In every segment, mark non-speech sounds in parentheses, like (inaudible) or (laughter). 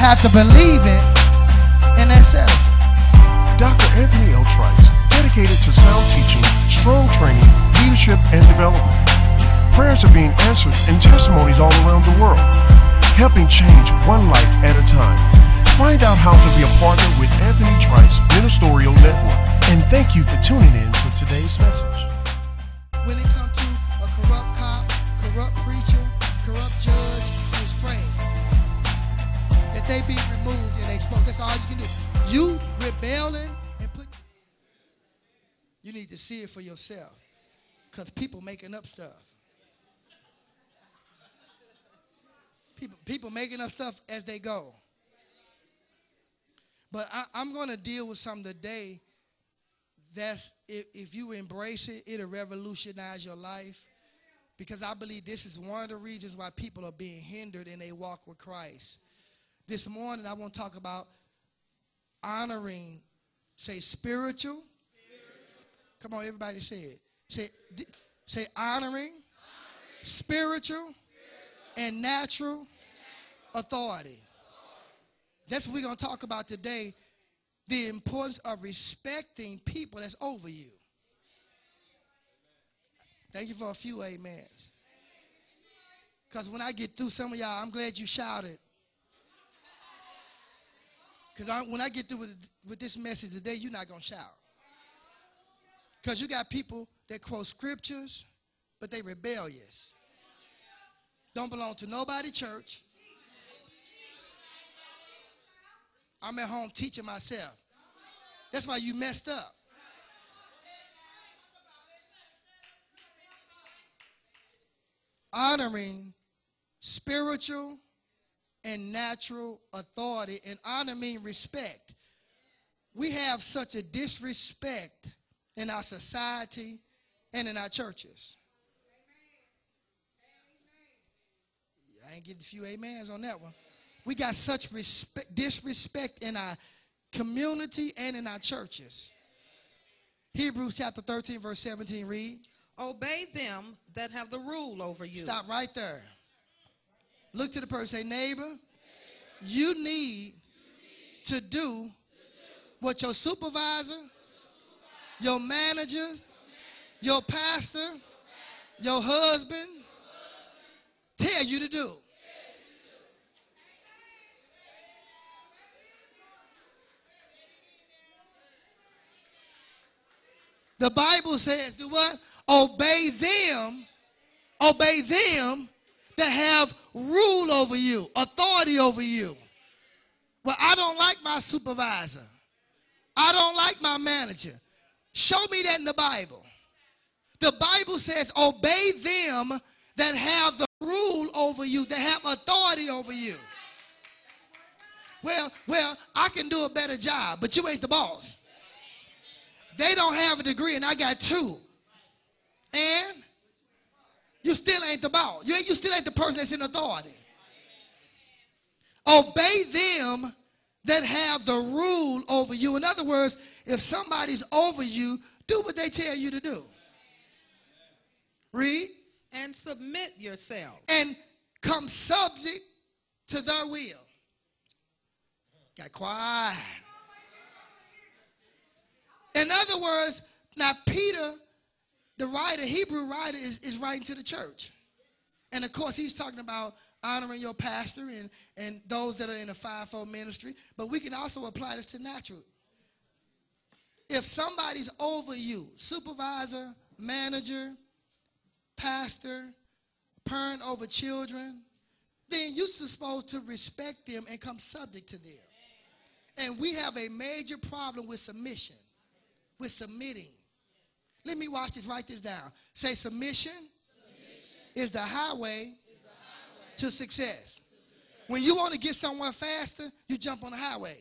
have to believe it, and that's it. Dr. Anthony L. Trice, dedicated to sound teaching, strong training, leadership, and development. Prayers are being answered and testimonies all around the world, helping change one life at a time. Find out how to be a partner with Anthony Trice Ministerial Network. And thank you for tuning in for today's message. When it comes to a corrupt cop, corrupt preacher, corrupt judge, is praying that they be removed and exposed. That's all you can do. You rebelling and put. You need to see it for yourself, because people making up stuff. People, people making up stuff as they go. But I, I'm going to deal with some today that's if, if you embrace it, it'll revolutionize your life. Because I believe this is one of the reasons why people are being hindered in their walk with Christ. This morning, I want to talk about honoring, say, spiritual. spiritual. Come on, everybody say it. Say, say honoring, honoring. Spiritual, spiritual, and natural, and natural. authority. That's what we're going to talk about today the importance of respecting people that's over you. Thank you for a few amens. Because when I get through some of y'all, I'm glad you shouted. Because when I get through with, with this message today, you're not going to shout. Because you got people that quote scriptures, but they rebellious. Don't belong to nobody church. I'm at home teaching myself. That's why you messed up. Honoring spiritual and natural authority, and honor means respect. We have such a disrespect in our society and in our churches. I ain't getting a few amens on that one. We got such respect, disrespect in our community and in our churches. Hebrews chapter 13, verse 17, read. Obey them that have the rule over you. Stop right there. Look to the person, say, neighbor, you need to do what your supervisor, your manager, your pastor, your husband tell you to do. The Bible says, do what? Obey them, obey them that have rule over you, authority over you. Well, I don't like my supervisor. I don't like my manager. Show me that in the Bible. The Bible says, obey them that have the rule over you, that have authority over you. Well, well, I can do a better job, but you ain't the boss. They don't have a degree and I got two. And you still ain't the boss. You, you still ain't the person that's in authority. Obey them that have the rule over you. In other words, if somebody's over you, do what they tell you to do. Read. And submit yourselves. And come subject to their will. Got quiet. In other words, now Peter, the writer, Hebrew writer, is, is writing to the church. And of course, he's talking about honoring your pastor and, and those that are in the fivefold ministry. But we can also apply this to natural. If somebody's over you, supervisor, manager, pastor, parent over children, then you're supposed to respect them and come subject to them. And we have a major problem with submission with submitting. Let me watch this, write this down. Say submission, submission is, the highway, is the highway to, success. When you want to get somewhere faster, you jump on the highway.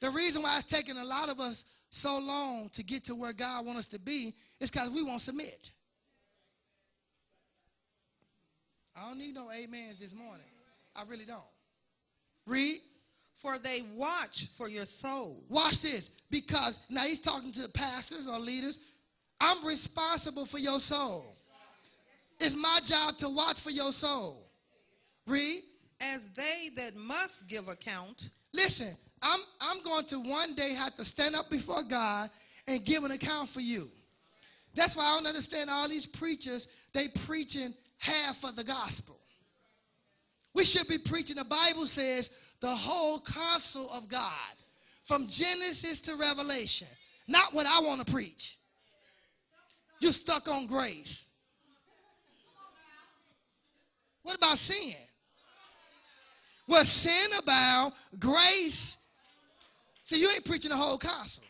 The reason why it's taking a lot of us so long to get to where God wants us to be is because we won't submit. I don't need no amens this morning. I really don't. Read for they watch for your soul. Watch this, because now he's talking to pastors or leaders. I'm responsible for your soul. It's my job to watch for your soul. Read. as they that must give account, Listen, I'm, I'm going to one day have to stand up before God and give an account for you. That's why I don't understand all these preachers, they preaching half of the gospel. We should be preaching, the Bible says, the whole counsel of God from Genesis to Revelation. Not what I want to preach. You're stuck on grace. What about sin? Well, sin abound, grace. See, you ain't preaching the whole counsel.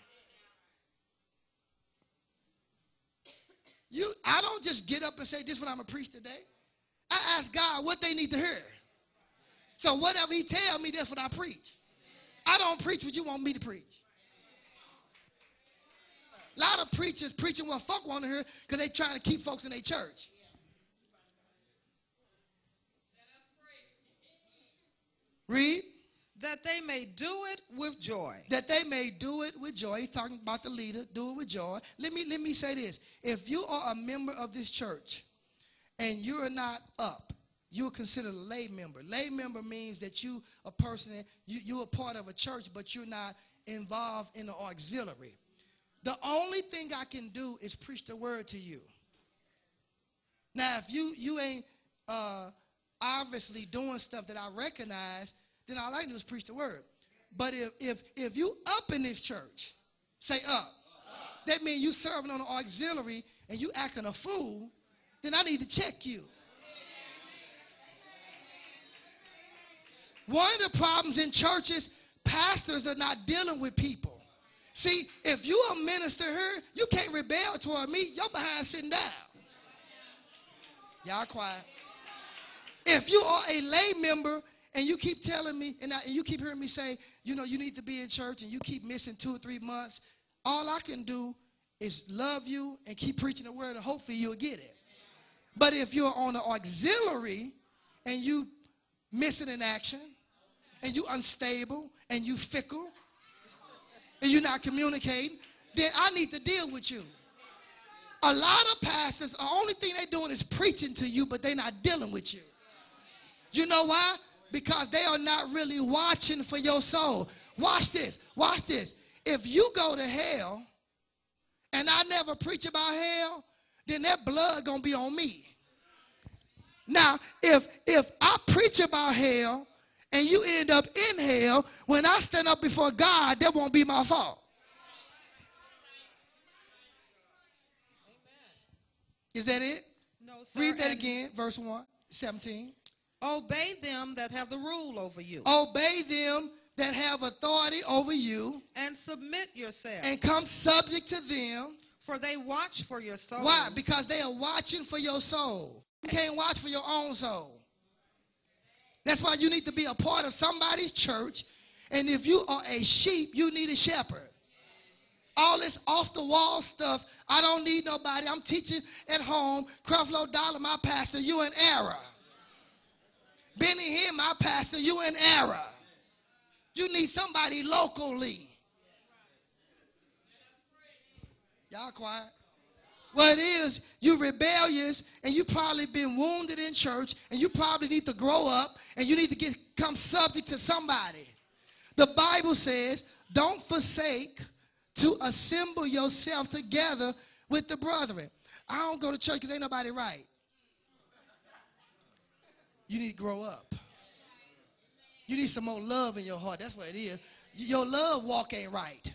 You, I don't just get up and say, this is what I'm going to preach today. I ask God what they need to hear. So whatever he tell me, that's what I preach. I don't preach what you want me to preach. A lot of preachers preaching what folk want to hear because they trying to keep folks in their church. Read. that they may do it with joy. that they may do it with joy. He's talking about the leader, do it with joy. Let me let me say this. If you are a member of this church and you're not up, you're considered a lay member. Lay member means that you a person, you, you're a part of a church, but you're not involved in the auxiliary. The only thing I can do is preach the word to you. Now, if you you ain't uh, obviously doing stuff that I recognize, then all I can do is preach the word. But if if if you up in this church, say up, that means you serving on the auxiliary and you acting a fool, then I need to check you. One of the problems in churches, pastors are not dealing with people. See, if you a minister here, you can't rebel toward me. You're behind sitting down. Y'all quiet. If you are a lay member and you keep telling me, and, I, and you keep hearing me say, you know, you need to be in church and you keep missing two or three months, all I can do is love you and keep preaching the word and hopefully you'll get it. But if you're on the auxiliary and you missing in action and you unstable and you fickle and you're not communicating, then I need to deal with you. A lot of pastors, the only thing they're doing is preaching to you, but they're not dealing with you. You know why? Because they are not really watching for your soul. Watch this. Watch this. If you go to hell and I never preach about hell, then that blood gonna be on me. Now, if if I preach about hell and you end up in hell, when I stand up before God, that won't be my fault. Is that it? No, sir. Read that and again, verse 1, 17. Obey them that have the rule over you, Obey them that have authority over you and submit yourselves, and come subject to them. for they watch for your soul. Why? Because they are watching for your soul. You can't watch for your own soul. That's why you need to be a part of somebody's church. And if you are a sheep, you need a shepherd. All this off the wall stuff, I don't need nobody. I'm teaching at home. Creflo Dollar, my pastor, you in error. Benny Hinn, my pastor, you in error. You need somebody locally. Y'all quiet. What it is, you rebellious and you probably been wounded in church and you probably need to grow up and you need to get come subject to somebody. The Bible says, don't forsake to assemble yourself together with the brethren. I don't go to church because ain't nobody right. You need to grow up. You need some more love in your heart. That's what it is. Your love walk ain't right.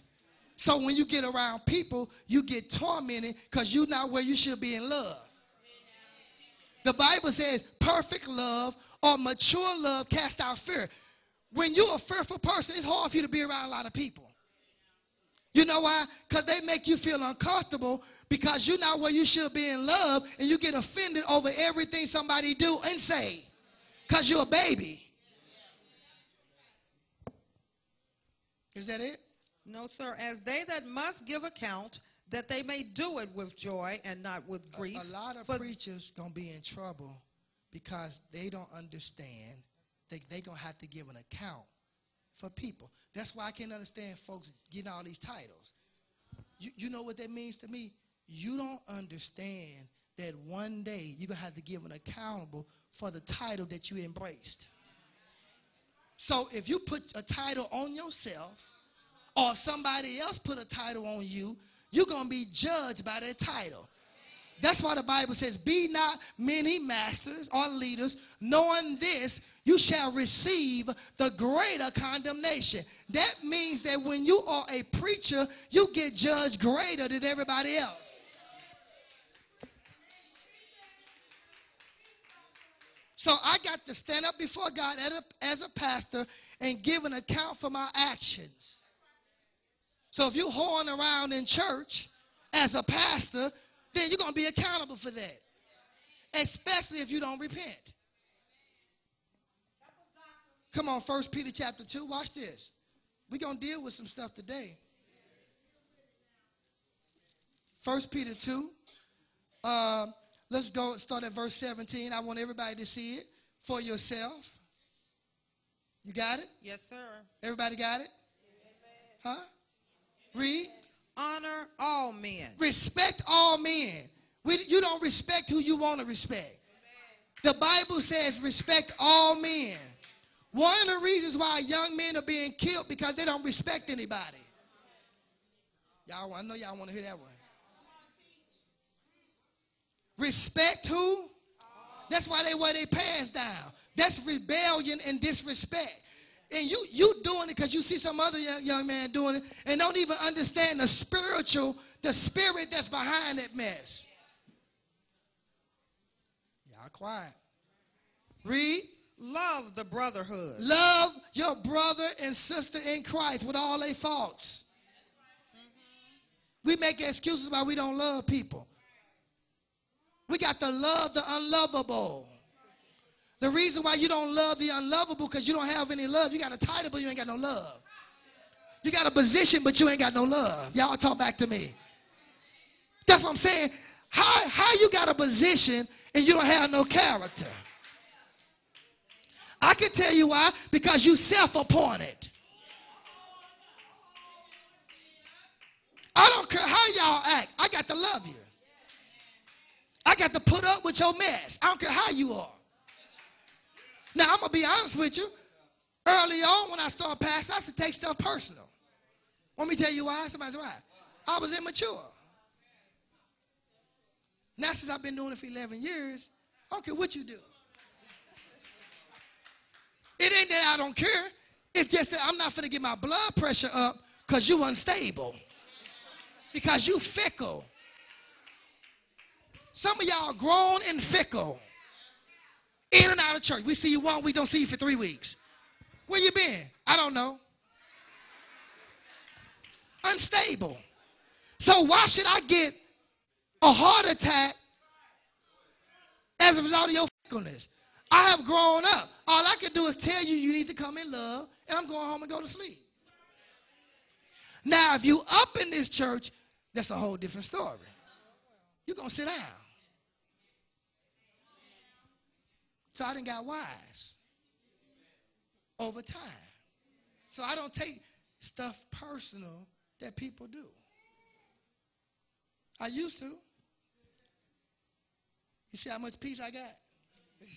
So when you get around people, you get tormented because you're not where you should be in love. The Bible says perfect love or mature love cast out fear. When you're a fearful person, it's hard for you to be around a lot of people. You know why? Because they make you feel uncomfortable because you're not where you should be in love and you get offended over everything somebody do and say because you're a baby. Is that it? No, sir. As they that must give account, that they may do it with joy and not with grief. A, a lot of preachers gonna be in trouble because they don't understand that they gonna have to give an account for people. That's why I can't understand folks getting all these titles. You, you know what that means to me? You don't understand that one day you're gonna have to give an accountable for the title that you embraced. So if you put a title on yourself, or if somebody else put a title on you, you're going to be judged by that title. That's why the Bible says, Be not many masters or leaders, knowing this, you shall receive the greater condemnation. That means that when you are a preacher, you get judged greater than everybody else. So I got to stand up before God as a, as a pastor and give an account for my actions. So if you're whoring around in church as a pastor, then you're going to be accountable for that, especially if you don't repent. Come on, First Peter chapter 2. Watch this. We're going to deal with some stuff today. First Peter 2. Um, let's go start at verse 17. I want everybody to see it for yourself. You got it? Yes, sir. Everybody got it? Huh? Read. Honor all men. Respect all men. We, you don't respect who you want to respect. The Bible says respect all men. One of the reasons why young men are being killed because they don't respect anybody. Y'all, I know y'all want to hear that one. Respect who? That's why they wear their pants down. That's rebellion and disrespect. And you you doing it because you see some other young, young man doing it and don't even understand the spiritual, the spirit that's behind that mess. Y'all quiet. Read. Love the brotherhood. Love your brother and sister in Christ with all their faults. Mm-hmm. We make excuses why we don't love people. We got to love the unlovable. The reason why you don't love the unlovable because you don't have any love. You got a title, but you ain't got no love. You got a position, but you ain't got no love. Y'all talk back to me. That's what I'm saying. How, how you got a position and you don't have no character? I can tell you why. Because you self-appointed. I don't care how y'all act. I got to love you. I got to put up with your mess. I don't care how you are. Now, I'm going to be honest with you. Early on, when I started passing, I used to take stuff personal. Want me tell you why? Somebody said why. I was immature. Now, since I've been doing it for 11 years, I don't care what you do. It ain't that I don't care. It's just that I'm not going to get my blood pressure up because you unstable. Because you fickle. Some of y'all grown and fickle. In and out of church. We see you one week, don't see you for three weeks. Where you been? I don't know. Unstable. So why should I get a heart attack as a result of your fickleness? I have grown up. All I can do is tell you you need to come in love, and I'm going home and go to sleep. Now, if you up in this church, that's a whole different story. You're going to sit down. So I didn't got wise over time. So I don't take stuff personal that people do. I used to. You see how much peace I got? (laughs)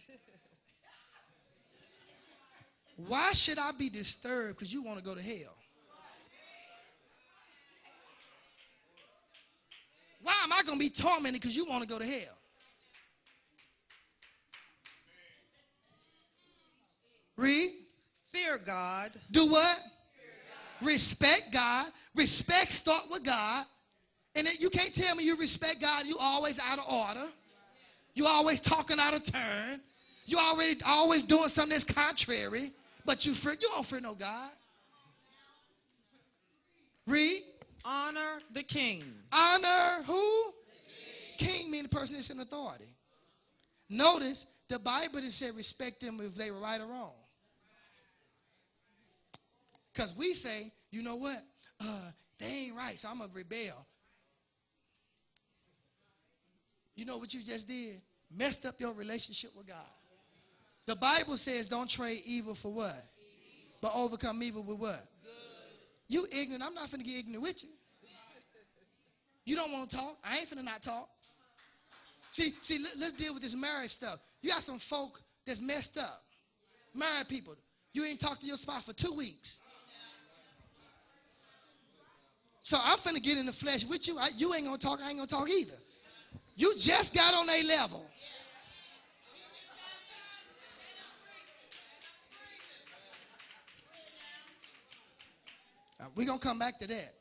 Why should I be disturbed because you want to go to hell? Why am I going to be tormented because you want to go to hell? Read. Fear God. Do what? Respect God. Respect start with God. And you can't tell me you respect God. You always out of order. You always talking out of turn. You already always doing something that's contrary. But you fear, you don't fear no God. Read. Honor the king. Honor who? King. king means the person that's in authority. Notice the Bible didn't say respect them if they were right or wrong. Because we say, you know what? Uh, they ain't right, so I'm going to rebel. You know what you just did? Messed up your relationship with God. The Bible says don't trade evil for what? But overcome evil with what? You ignorant. I'm not finna get ignorant with you. You don't want to talk. I ain't finna not talk. See, see, let, us deal with this marriage stuff. You got some folk that's messed up. Married people. You ain't talked to your spouse for two weeks. So I'm finna get in the flesh with you. I, you ain't gonna talk, I ain't gonna talk either. You just got on a level. Uh, We're going to come back to that.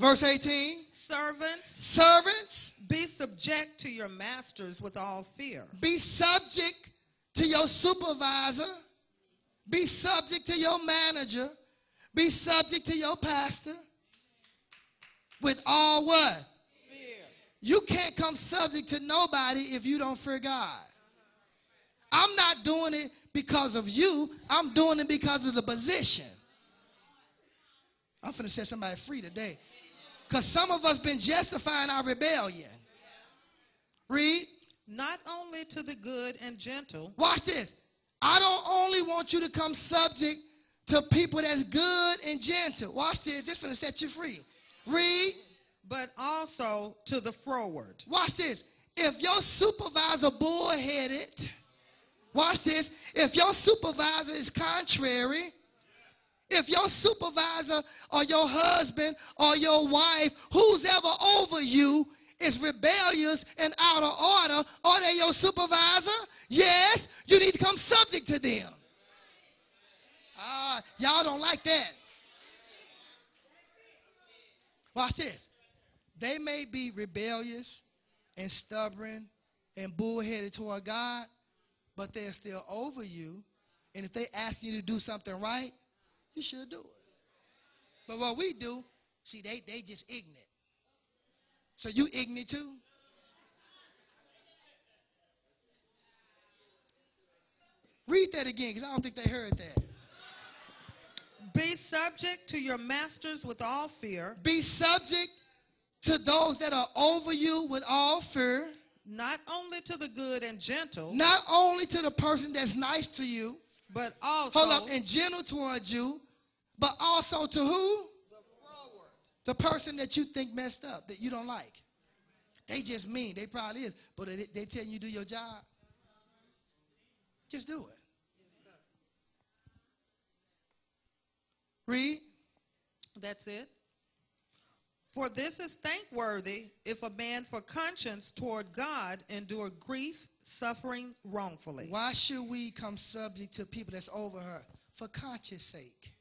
Verse 18 Servants, Servants, be subject to your masters with all fear. be subject to your supervisor, be subject to your manager, be subject to your pastor with all what? Fear. You can't come subject to nobody if you don't fear God. I'm not doing it because of you. I'm doing it because of the position. I'm finna set somebody free today. Because some of us been justifying our rebellion. Read. Not only to the good and gentle, Watch this. I don't only want you to come subject to people that's good and gentle. Watch this. This finna set you free. Read. but also to the forward. Watch this. If your supervisor bullheaded, watch this. If your supervisor is contrary, if your supervisor or your husband or your wife, who's ever over you, is rebellious and out of order, are they your supervisor? Yes, you need to come subject to them. Y'all don't like that. Watch this. They may be rebellious and stubborn and bullheaded toward God, but they're still over you. And if they ask you to do something right, you should do it. But what we do, see, they, they just ignorant. So you ignorant too? Read that again, because I don't think they heard that. Be subject to your masters with all fear, Be subject to those that are over you with all fear, not only to the good and gentle, not only to the person that's nice to you, but also hold up, and gentle towards you, but also to who? The the person that you think messed up, that you don't like. They just mean. They probably is. But they, they tell you do your job. Just do it. Read. That's it. For this is thankworthy if a man for conscience toward God endure grief, suffering wrongfully. Why should we come subject to people that's over her? For conscience sake.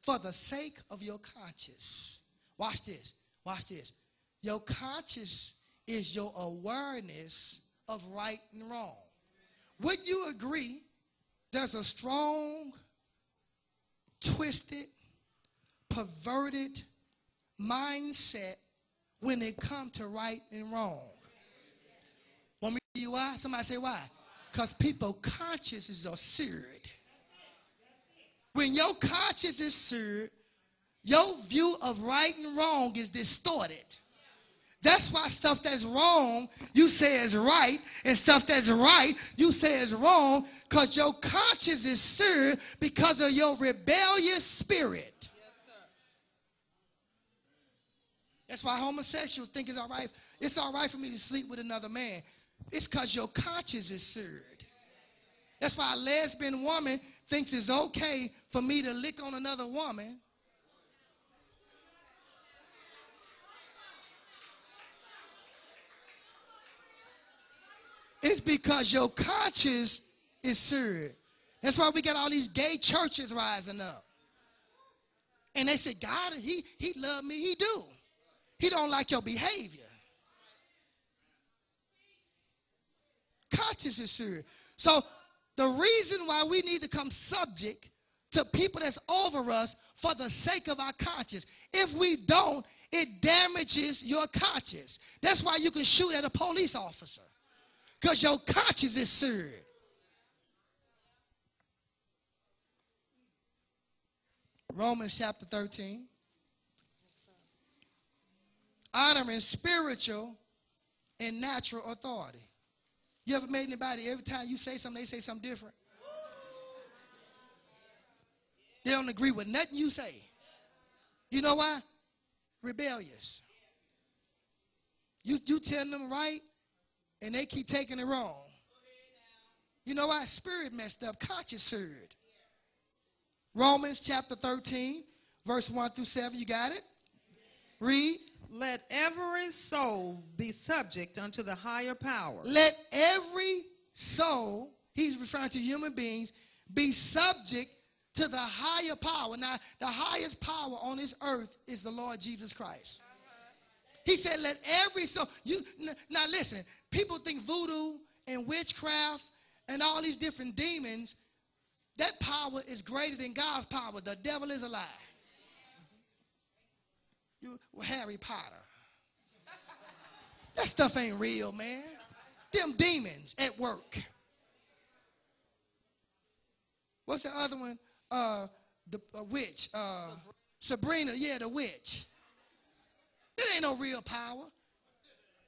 For the sake of your conscience. Watch this. Watch this. Your conscience is your awareness of right and wrong. Would you agree there's a strong, twisted, perverted mindset when it comes to right and wrong? Want me to tell you why? Somebody say why? Because people consciences are seared. When your conscience is seared, your view of right and wrong is distorted. That's why stuff that's wrong, you say is right, and stuff that's right, you say is wrong, because your conscience is seared because of your rebellious spirit. That's why homosexuals think it's all right. It's all right for me to sleep with another man. It's because your conscience is seared. That's why a lesbian woman thinks it's okay for me to lick on another woman. It's because your conscience is seared. That's why we got all these gay churches rising up. And they say, God, he, he love me. He do. He don't like your behavior. Conscience is seared. So the reason why we need to come subject to people that's over us for the sake of our conscience. If we don't, it damages your conscience. That's why you can shoot at a police officer. Because your conscience is seared. Romans chapter 13. Honoring spiritual and natural authority. You ever made anybody, every time you say something, they say something different? They don't agree with nothing you say. You know why? Rebellious. You, you tell them right, and they keep taking it wrong. You know why? Spirit messed up, conscience served. Romans chapter 13, verse 1 through 7. You got it? Read. Let every soul be subject unto the higher power. Let every soul, he's referring to human beings, be subject to the higher power. Now, the highest power on this earth is the Lord Jesus Christ. Uh-huh. He said, let every soul, you, now listen, people think voodoo and witchcraft and all these different demons, that power is greater than God's power. The devil is a lie. You, Harry Potter. That stuff ain't real, man. Them demons at work. What's the other one? Uh, the witch. Uh, Sabrina. Yeah, the witch. It ain't no real power.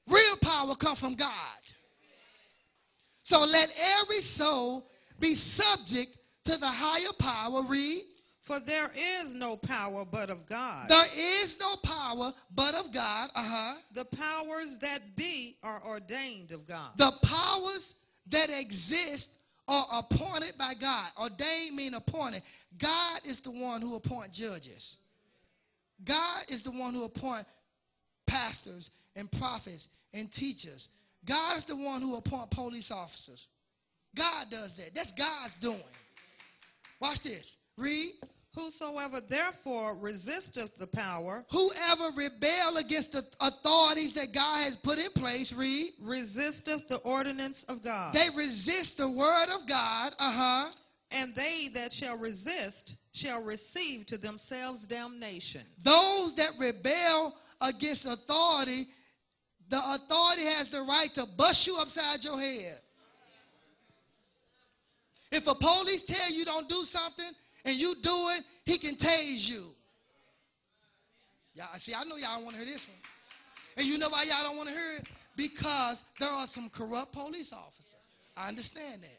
Real power come from God. So let every soul be subject to the higher power. Read. For there is no power but of God. There is no power but of God. Uh huh. The powers that be are ordained of God. The powers that exist are appointed by God. Ordained mean appointed. God is the one who appoint judges. God is the one who appoint pastors and prophets and teachers. God is the one who appoint police officers. God does that. That's God's doing. Watch this. Read. Whosoever therefore resisteth the power, Whoever rebel against the authorities that God has put in place, read. resisteth the ordinance of God. They resist the word of God. Uh huh. and they that shall resist shall receive to themselves damnation. Those that rebel against authority, the authority has the right to bust you upside your head. If a police tell you don't do something and you do it, he can tase you. Y'all see, I know y'all don't want to hear this one. And you know why y'all don't want to hear it? Because there are some corrupt police officers. I understand that.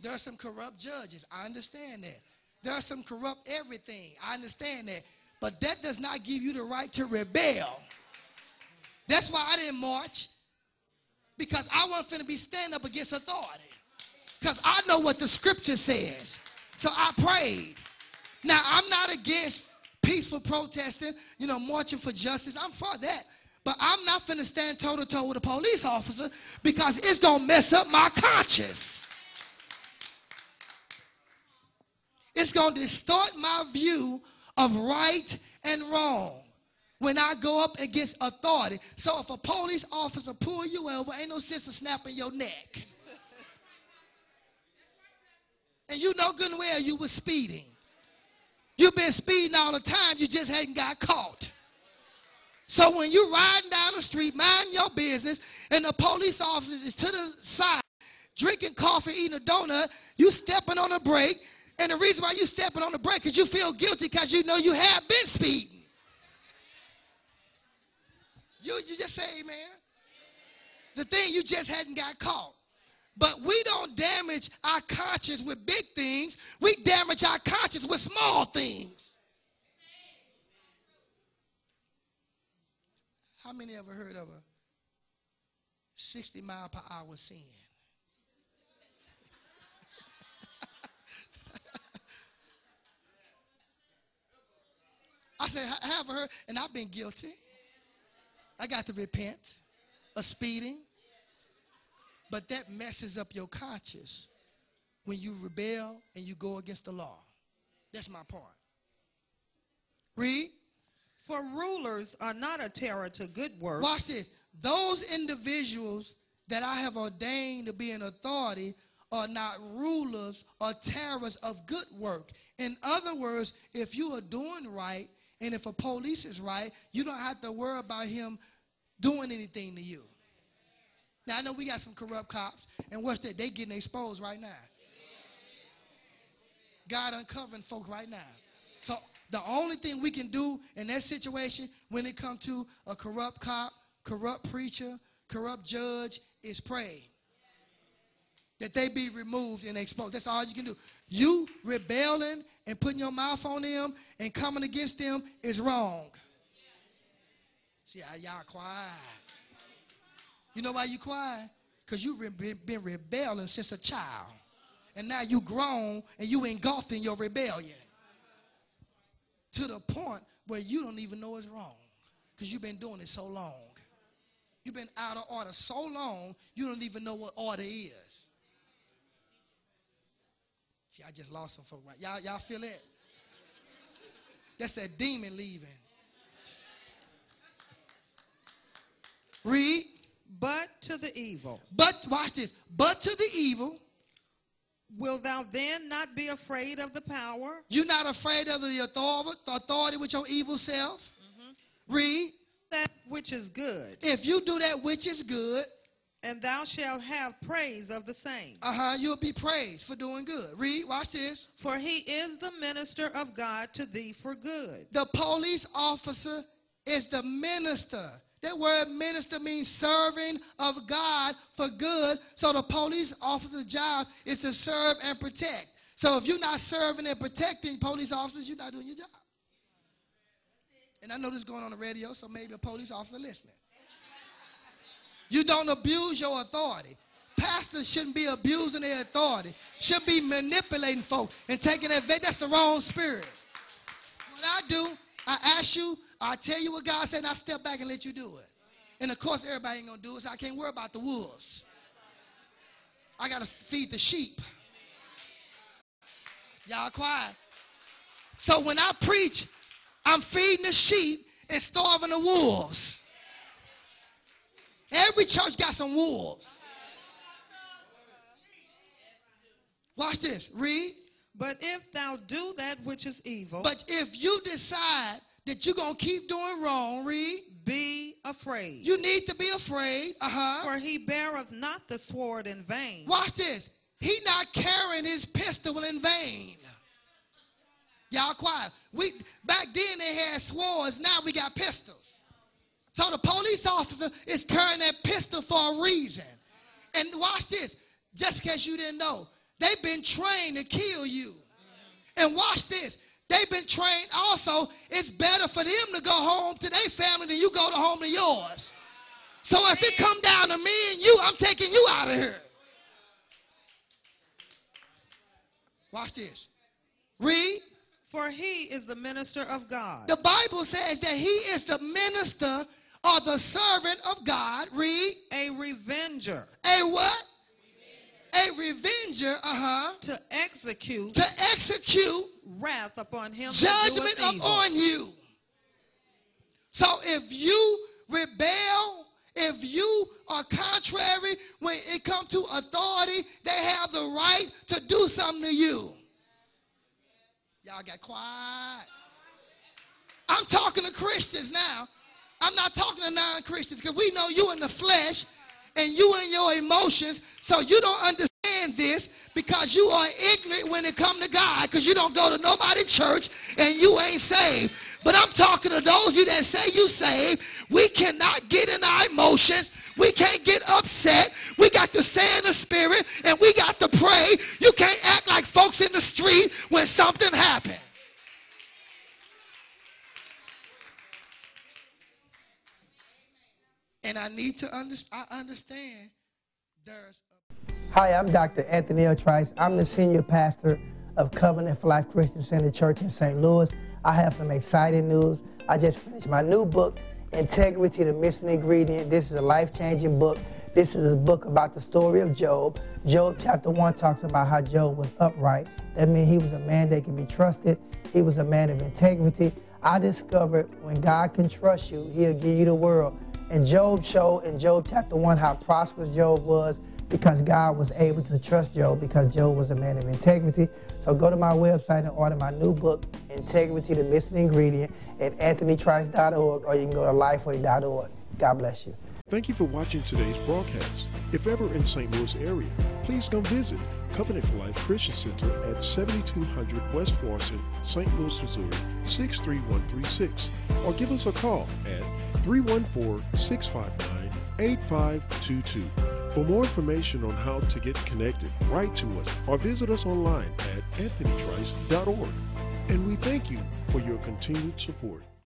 There are some corrupt judges. I understand that. There are some corrupt everything. I understand that. But that does not give you the right to rebel. That's why I didn't march. Because I wasn't finna be standing up against authority. Because I know what the scripture says. So I prayed. Now, I'm not against peaceful protesting, you know, marching for justice. I'm for that. But I'm not finna stand toe to toe with a police officer because it's gonna mess up my conscience. It's gonna distort my view of right and wrong when I go up against authority. So if a police officer pull you over, ain't no sense of snapping your neck. And you know good and well you were speeding. You've been speeding all the time, you just hadn't got caught. So when you're riding down the street, minding your business, and the police officer is to the side, drinking coffee, eating a donut, you stepping on the brake, and the reason why you stepping on the brake is you feel guilty because you know you have been speeding. You, you just say amen. The thing you just hadn't got caught. But we don't damage our conscience with big things. We damage our conscience with small things. How many ever heard of a 60 mile per hour sin? I said, have heard, and I've been guilty. I got to repent of speeding. But that messes up your conscience when you rebel and you go against the law. That's my point. Read. For rulers are not a terror to good works. Watch this. Those individuals that I have ordained to be in authority are not rulers or terrors of good work. In other words, if you are doing right and if a police is right, you don't have to worry about him doing anything to you. Now I know we got some corrupt cops, and what's that? They getting exposed right now. God uncovering folk right now. So the only thing we can do in that situation when it comes to a corrupt cop, corrupt preacher, corrupt judge is pray. That they be removed and exposed. That's all you can do. You rebelling and putting your mouth on them and coming against them is wrong. See how y'all quiet. You know why you quiet? Because you've been, rebelling since a child. and now you grown and you engulfed in your rebellion to the point where you don't even know it's wrong because you've been doing it so long. You've been out of order so long, you don't even know what order is. See, I just lost some folk. Y'all, y'all feel it? That's that demon leaving. Read. But to the evil. But watch this. But to the evil, Will thou then not be afraid of the power? you're not afraid of the authority, authority with your evil self. Read. That which is good, If you do that which is good, and thou shalt have praise of the same. uh huh, you'll be praised for doing good. Read. Watch this. For he is the minister of God to thee for good. The police officer is the minister. That word minister means serving of God for good. So the police officer's job is to serve and protect. So if you're not serving and protecting police officers, you're not doing your job. And I know this is going on the radio, so maybe a police officer listening. You don't abuse your authority. Pastors shouldn't be abusing their authority. Should be manipulating folk and taking advantage. That's the wrong spirit. What I do, I ask you, I tell you what God said, and I step back and let you do it. And of course, everybody ain't gonna do it, so I can't worry about the wolves. I gotta feed the sheep. Y'all quiet. So when I preach, I'm feeding the sheep and starving the wolves. Every church got some wolves. Watch this. Read. But if thou do that which is evil, But if you decide that you're going to keep doing wrong, read, be afraid. you need to be afraid. Uh huh. For he beareth not the sword in vain. Watch this. He not carrying his pistol in vain. Y'all quiet. We back then they had swords. Now we got pistols. So the police officer is carrying that pistol for a reason. And watch this. Just in case you didn't know, they've been trained to kill you. And watch this. They've been trained also. It's better for them to go home to their family than you go to home to yours. So if it come down to me and you, I'm taking you out of here. Watch this. Read. For he is the minister of God. The Bible says that he is the minister or the servant of God. Read. a revenger A what? A revenger, uh-huh, to execute to execute wrath upon him judgment upon you. So if you rebel, if you are contrary when it comes to authority, they have the right to do something to you. Y'all got quiet. I'm talking to Christians now. I'm not talking to non-Christians because we know you in the flesh and you and your emotions, so you don't understand this because you are ignorant when it come to God because you don't go to nobody church and you ain't saved. But I'm talking to those of you that say you saved. We cannot get in our emotions. We can't get upset. We got to stay in the spirit and we got to pray. You can't act like folks in the street when something happened. And I need to understand. I understand there's Hi, I'm Dr. Anthony L. Trice. I'm the senior pastor of Covenant for Life Christian Center Church in St. Louis. I have some exciting news. I just finished my new book, Integrity, the Missing Ingredient. This is a life-changing book. This is a book about the story of Job. Job chapter 1 talks about how Job was upright. That means he was a man that can be trusted. He was a man of integrity. I discovered when God can trust you, he'll give you the world. And Job showed in Job chapter 1 how prosperous Job was because God was able to trust Job because Job was a man of integrity. So go to my website and order my new book, Integrity, the Missing Ingredient, at anthonytrice.org or you can go to lifeway.org. God bless you. Thank you for watching today's broadcast. If ever in St. Louis area, please come visit Covenant for Life Christian Center at 7200 West Florissant, St. Louis, Missouri 63136 or give us a call at 314-659-8522. For more information on how to get connected, write to us or visit us online at anthonytrice.org. And we thank you for your continued support.